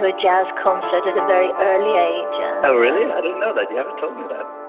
to a jazz concert at a very early age. Oh, really? I didn't know that. You haven't told me that.